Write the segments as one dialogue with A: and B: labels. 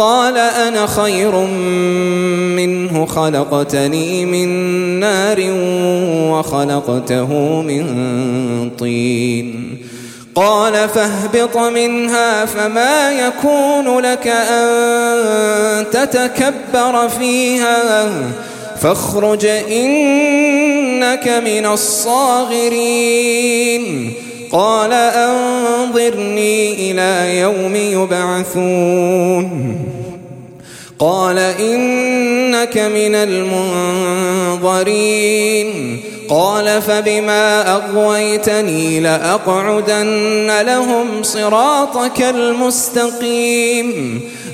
A: قال أنا خير منه خلقتني من نار وخلقته من طين. قال فاهبط منها فما يكون لك أن تتكبر فيها. فاخرج إنك من الصاغرين. قال أنظرني إلى يوم يبعثون. قال إنك من المنظرين. قال فبما أغويتني لأقعدن لهم صراطك المستقيم.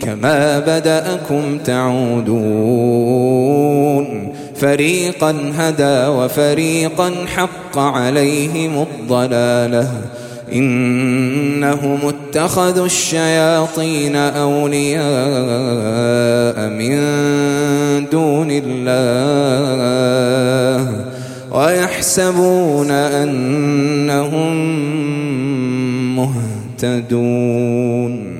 A: كما بدأكم تعودون فريقا هدى وفريقا حق عليهم الضلاله إنهم اتخذوا الشياطين أولياء من دون الله ويحسبون أنهم مهتدون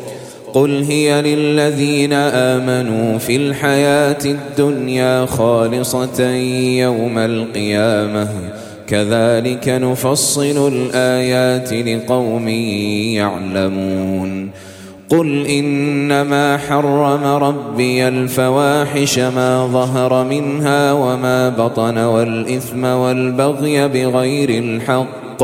A: قل هي للذين آمنوا في الحياة الدنيا خالصة يوم القيامة. كذلك نفصل الآيات لقوم يعلمون. قل إنما حرم ربي الفواحش ما ظهر منها وما بطن والإثم والبغي بغير الحق.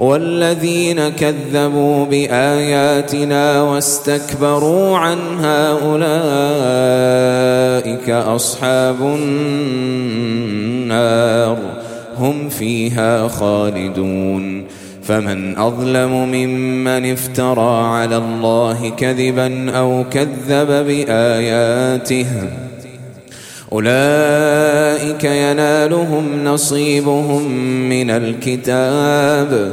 A: والذين كذبوا بآياتنا واستكبروا عنها أولئك أصحاب النار هم فيها خالدون فمن أظلم ممن افترى على الله كذبا أو كذب بآياته أولئك ينالهم نصيبهم من الكتاب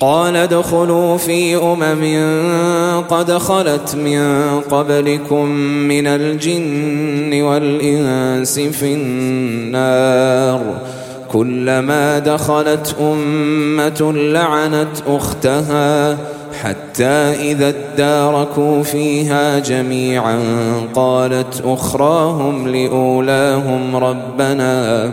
A: قال ادخلوا في أمم قد خلت من قبلكم من الجن والإنس في النار. كلما دخلت أمة لعنت أختها حتى إذا اداركوا فيها جميعا قالت أخراهم لأولاهم ربنا.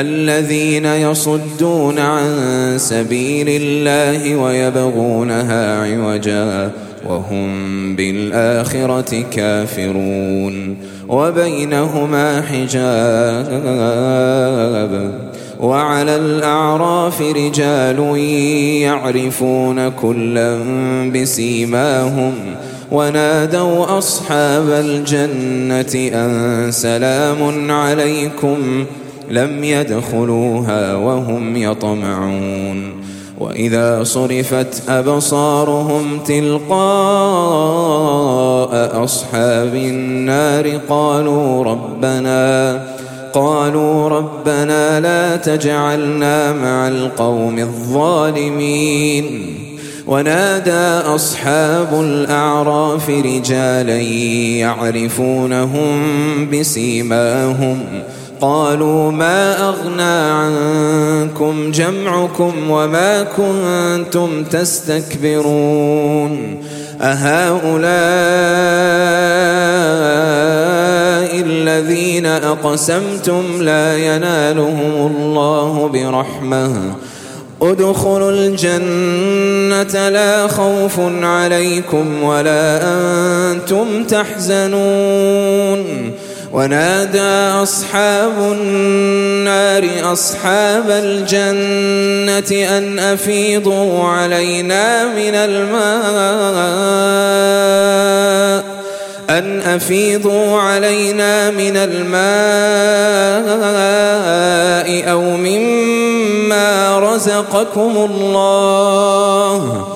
A: الذين يصدون عن سبيل الله ويبغونها عوجا وهم بالآخرة كافرون وبينهما حجاب وعلى الأعراف رجال يعرفون كلا بسيماهم ونادوا أصحاب الجنة أن سلام عليكم لم يدخلوها وهم يطمعون. وإذا صرفت أبصارهم تلقاء أصحاب النار قالوا ربنا قالوا ربنا لا تجعلنا مع القوم الظالمين. ونادى أصحاب الأعراف رجالا يعرفونهم بسيماهم قالوا ما أغنى عنكم جمعكم وما كنتم تستكبرون أهؤلاء الذين أقسمتم لا ينالهم الله برحمة ادخلوا الجنة لا خوف عليكم ولا أنتم تحزنون ونادى أصحاب النار أصحاب الجنة أن أفيضوا علينا من الماء أن أفيضوا علينا من الماء أو مما رزقكم الله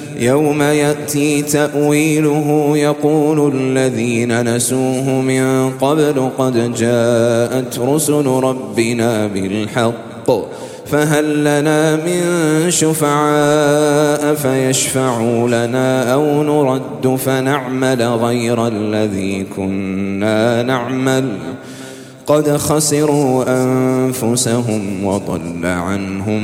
A: يوم يأتي تأويله يقول الذين نسوه من قبل قد جاءت رسل ربنا بالحق فهل لنا من شفعاء فيشفعوا لنا أو نرد فنعمل غير الذي كنا نعمل؟ قد خسروا أنفسهم وضل عنهم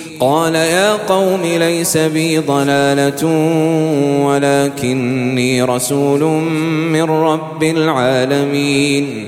A: قال يا قوم ليس بي ضلالة ولكني رسول من رب العالمين.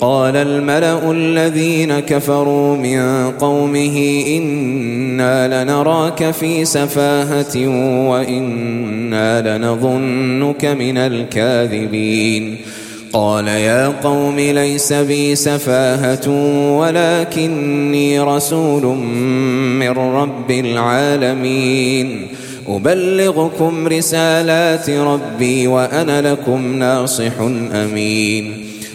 A: قال الملأ الذين كفروا من قومه إنا لنراك في سفاهة وإنا لنظنك من الكاذبين. قال يا قوم ليس بي سفاهة ولكني رسول من رب العالمين. أبلغكم رسالات ربي وأنا لكم ناصح أمين.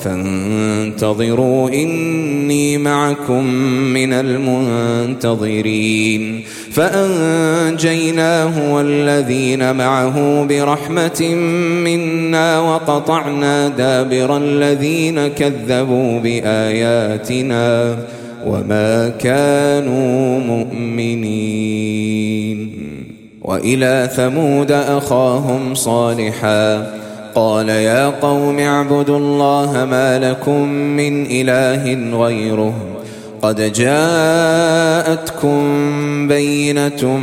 A: فانتظروا إني معكم من المنتظرين. فأنجيناه والذين معه برحمة منا وقطعنا دابر الذين كذبوا بآياتنا وما كانوا مؤمنين. وإلى ثمود أخاهم صالحاً قال يا قوم اعبدوا الله ما لكم من إله غيره. قد جاءتكم بينة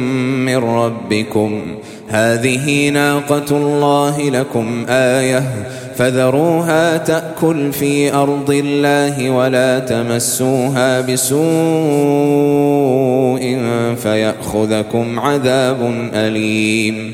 A: من ربكم. هذه ناقة الله لكم آية. فذروها تأكل في أرض الله ولا تمسوها بسوء فيأخذكم عذاب أليم.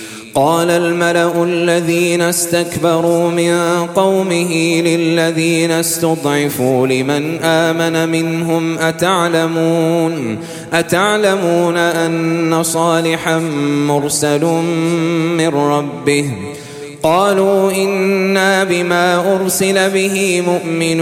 A: قال الملأ الذين استكبروا من قومه للذين استضعفوا لمن آمن منهم أتعلمون؟ أتعلمون أن صالحا مرسل من ربه؟ قالوا إنا بما أرسل به مؤمنون.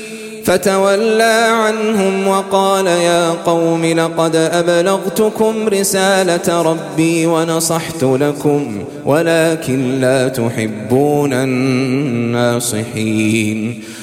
A: فتولى عنهم وقال يا قوم لقد أبلغتكم رسالة ربي ونصحت لكم ولكن لا تحبون الناصحين.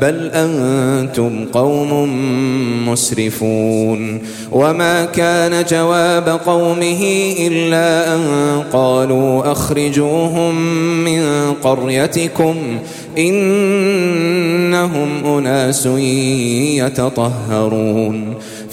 A: بل أنتم قوم مسرفون وما كان جواب قومه إلا أن قالوا أخرجوهم من قريتكم إنهم أناس يتطهرون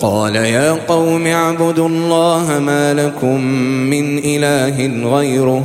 A: قال يا قوم اعبدوا الله ما لكم من إله غيره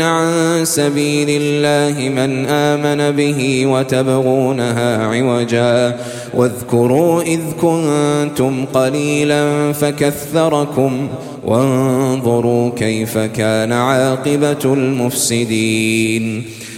A: عن سبيل الله من آمن به وتبغونها عوجا. واذكروا إذ كنتم قليلا فكثركم وانظروا كيف كان عاقبة المفسدين.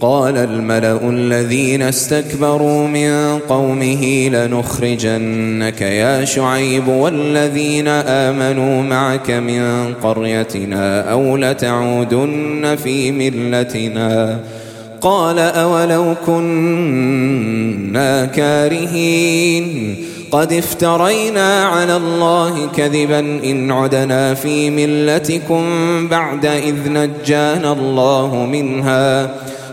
A: قال الملأ الذين استكبروا من قومه لنخرجنك يا شعيب والذين آمنوا معك من قريتنا أو لتعودن في ملتنا قال أولو كنا كارهين قد افترينا على الله كذبا إن عدنا في ملتكم بعد إذ نجانا الله منها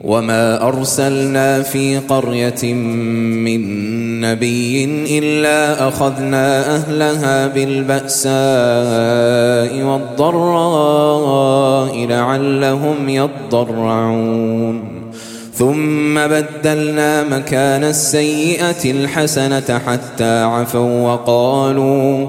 A: وما أرسلنا في قرية من نبي إلا أخذنا أهلها بالبأساء والضراء لعلهم يضرعون. ثم بدلنا مكان السيئة الحسنة حتى عفوا وقالوا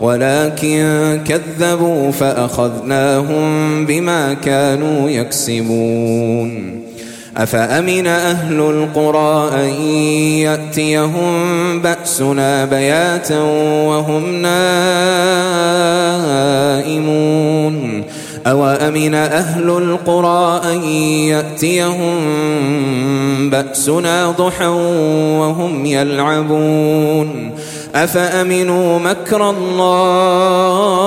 A: ولكن كذبوا فأخذناهم بما كانوا يكسبون. أفأمن أهل القرى أن يأتيهم بأسنا بياتا وهم نائمون؟ أوأمن أهل القرى أن يأتيهم بأسنا ضحى وهم يلعبون؟ أفأمنوا مكر الله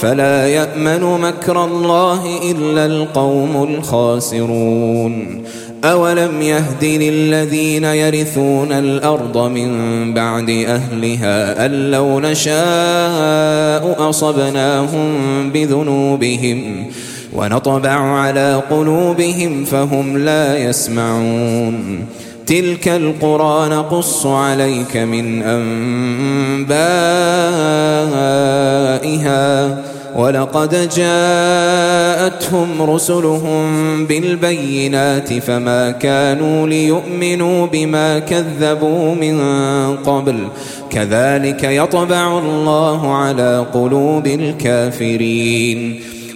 A: فلا يأمن مكر الله إلا القوم الخاسرون أولم يهد للذين يرثون الأرض من بعد أهلها أن لو نشاء أصبناهم بذنوبهم ونطبع على قلوبهم فهم لا يسمعون تلك القرى نقص عليك من أنبائها ولقد جاءتهم رسلهم بالبينات فما كانوا ليؤمنوا بما كذبوا من قبل كذلك يطبع الله على قلوب الكافرين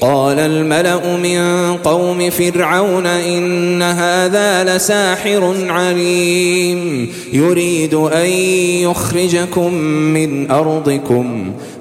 A: قال الملأ من قوم فرعون إن هذا لساحر عليم يريد أن يخرجكم من أرضكم.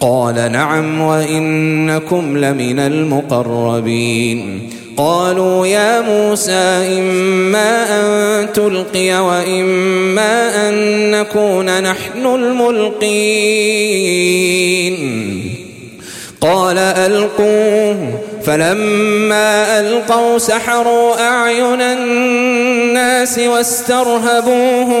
A: قال نعم وإنكم لمن المقربين. قالوا يا موسى إما أن تلقي وإما أن نكون نحن الملقين. قال ألقوه. فلما ألقوا سحروا أعين الناس واسترهبوهم.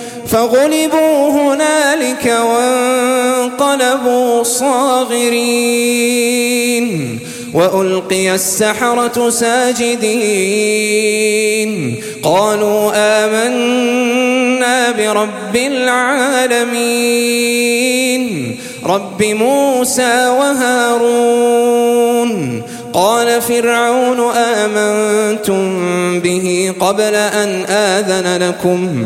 A: فغلبوا هنالك وانقلبوا صاغرين وألقي السحرة ساجدين قالوا آمنا برب العالمين رب موسى وهارون قال فرعون آمنتم به قبل أن آذن لكم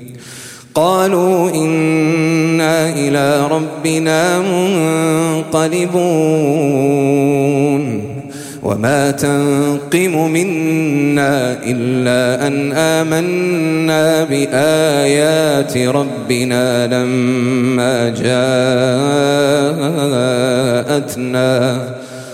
A: قالوا إنا إلى ربنا منقلبون وما تنقم منا إلا أن آمنا بآيات ربنا لما جاءتنا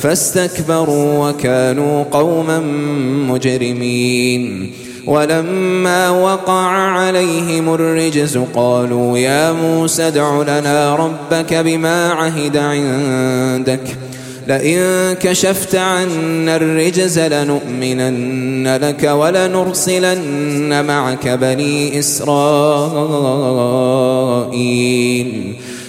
A: فاستكبروا وكانوا قوما مجرمين. ولما وقع عليهم الرجز قالوا يا موسى ادع لنا ربك بما عهد عندك. لئن كشفت عنا الرجز لنؤمنن لك ولنرسلن معك بني إسرائيل.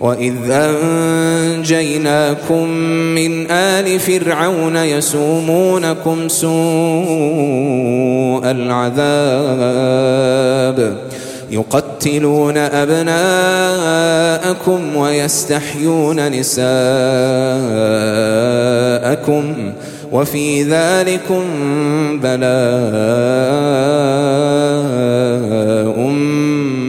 A: وإذ أنجيناكم من آل فرعون يسومونكم سوء العذاب يقتلون أبناءكم ويستحيون نساءكم وفي ذلكم بلاء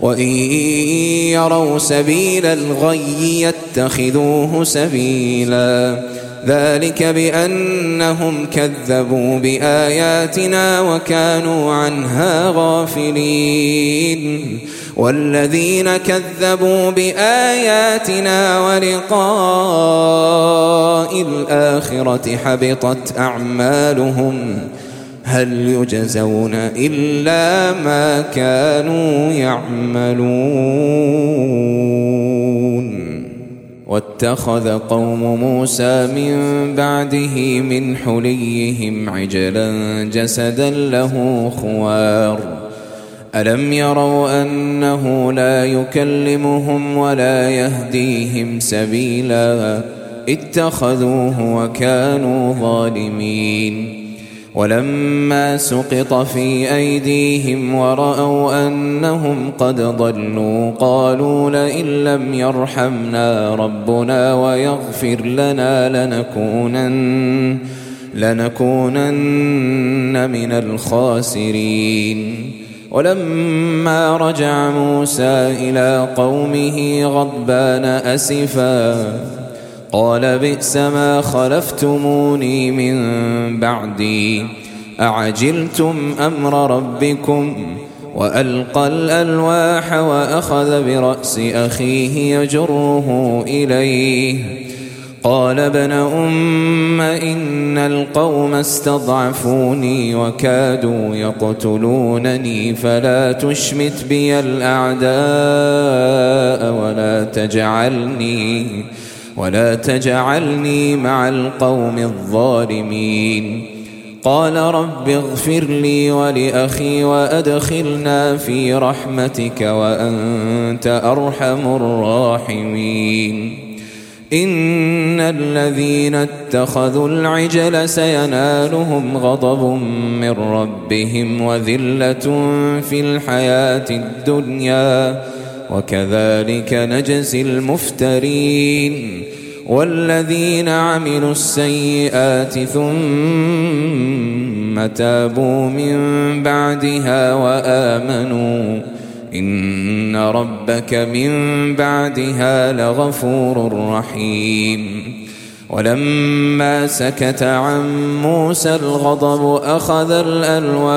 A: وإن يروا سبيل الغي يتخذوه سبيلا ذلك بأنهم كذبوا بآياتنا وكانوا عنها غافلين والذين كذبوا بآياتنا ولقاء الآخرة حبطت أعمالهم هل يجزون إلا ما كانوا يعملون؟ واتخذ قوم موسى من بعده من حليهم عجلا جسدا له خوار. ألم يروا أنه لا يكلمهم ولا يهديهم سبيلا؟ اتخذوه وكانوا ظالمين. ولما سقط في أيديهم ورأوا أنهم قد ضلوا قالوا لئن لم يرحمنا ربنا ويغفر لنا لنكونن لنكونن من الخاسرين. ولما رجع موسى إلى قومه غضبان أسفا قال بئس ما خلفتموني من بعدي. أعجلتم أمر ربكم وألقى الألواح وأخذ برأس أخيه يجره إليه. قال ابن أم إن القوم استضعفوني وكادوا يقتلونني فلا تشمت بي الأعداء ولا تجعلني ولا تجعلني مع القوم الظالمين. قال رب اغفر لي ولأخي وأدخلنا في رحمتك وأنت أرحم الراحمين. إن الذين اتخذوا العجل سينالهم غضب من ربهم وذلة في الحياة الدنيا. وكذلك نجزي المفترين والذين عملوا السيئات ثم تابوا من بعدها وآمنوا. إن ربك من بعدها لغفور رحيم. ولما سكت عن موسى الغضب أخذ الألواح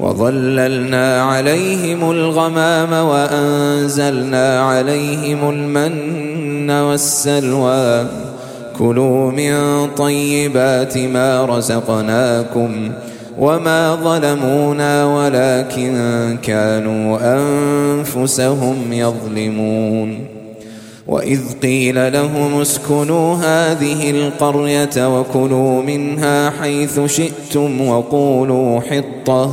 A: وظللنا عليهم الغمام وأنزلنا عليهم المن والسلوى. كلوا من طيبات ما رزقناكم وما ظلمونا ولكن كانوا أنفسهم يظلمون. وإذ قيل لهم اسكنوا هذه القرية وكلوا منها حيث شئتم وقولوا حطة.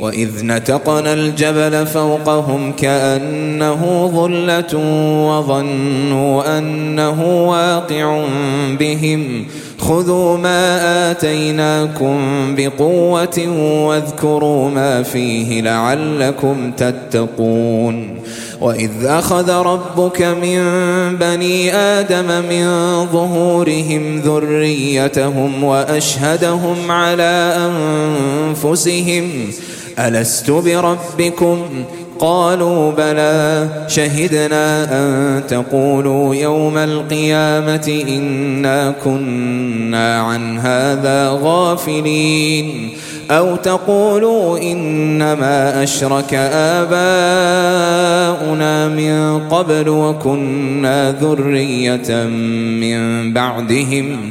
A: وإذ نتقنا الجبل فوقهم كأنه ظلة وظنوا أنه واقع بهم. خذوا ما آتيناكم بقوة واذكروا ما فيه لعلكم تتقون. وإذ أخذ ربك من بني آدم من ظهورهم ذريتهم وأشهدهم على أنفسهم ألست بربكم؟ قالوا بلى. شهدنا أن تقولوا يوم القيامة إنا كنا عن هذا غافلين. أو تقولوا إنما أشرك آباؤنا من قبل وكنا ذرية من بعدهم.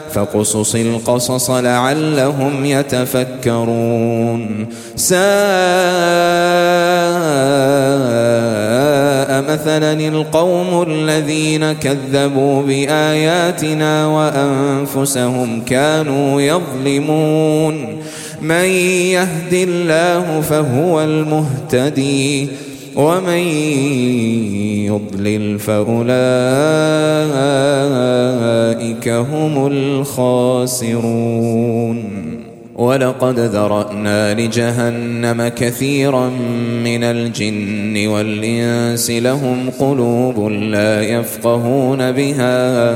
A: فقصص القصص لعلهم يتفكرون. ساء مثلا القوم الذين كذبوا بآياتنا وأنفسهم كانوا يظلمون. من يهد الله فهو المهتدي. ومن يضلل فأولئك هم الخاسرون. ولقد ذرأنا لجهنم كثيرا من الجن والإنس لهم قلوب لا يفقهون بها.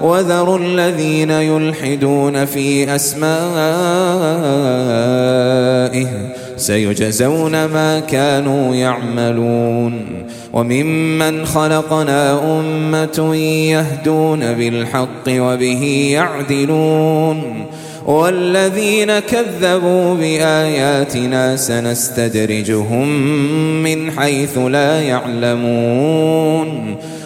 A: وذروا الذين يلحدون في أسمائه سيجزون ما كانوا يعملون وممن خلقنا أمة يهدون بالحق وبه يعدلون والذين كذبوا بآياتنا سنستدرجهم من حيث لا يعلمون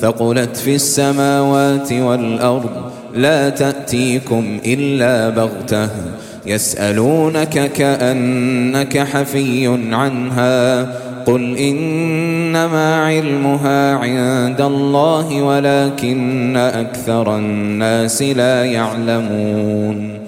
A: ثقلت في السماوات والأرض لا تأتيكم إلا بغتة يسألونك كأنك حفي عنها قل إنما علمها عند الله ولكن أكثر الناس لا يعلمون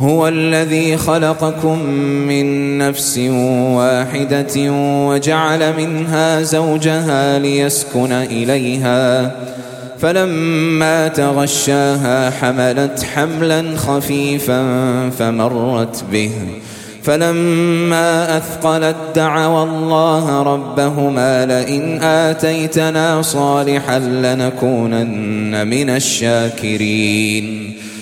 A: هو الذي خلقكم من نفس واحدة وجعل منها زوجها ليسكن إليها. فلما تغشاها حملت حملا خفيفا فمرت به. فلما أثقلت دعوا الله ربهما لئن آتيتنا صالحا لنكونن من الشاكرين.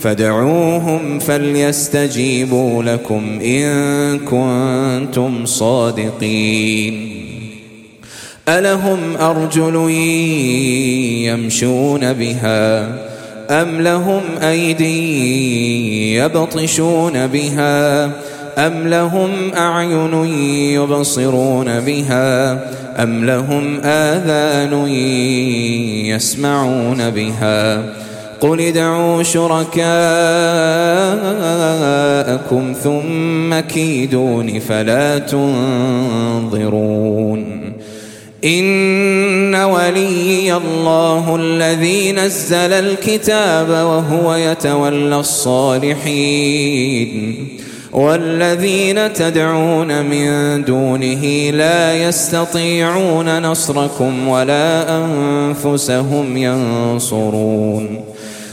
A: فادعوهم فليستجيبوا لكم إن كنتم صادقين. ألهم أرجل يمشون بها أم لهم أيدي يبطشون بها أم لهم أعين يبصرون بها أم لهم آذان يسمعون بها قل ادعوا شركاءكم ثم كيدون فلا تنظرون. إن ولي الله الذي نزل الكتاب وهو يتولى الصالحين. والذين تدعون من دونه لا يستطيعون نصركم ولا أنفسهم ينصرون.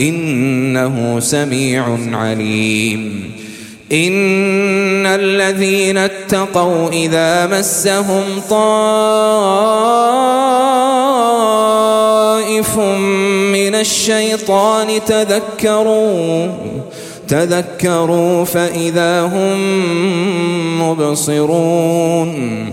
A: إنه سميع عليم. إن الذين اتقوا إذا مسهم طائف من الشيطان تذكروا تذكروا فإذا هم مبصرون.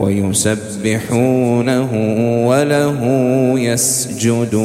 A: ويسبحونه وله يسجدون.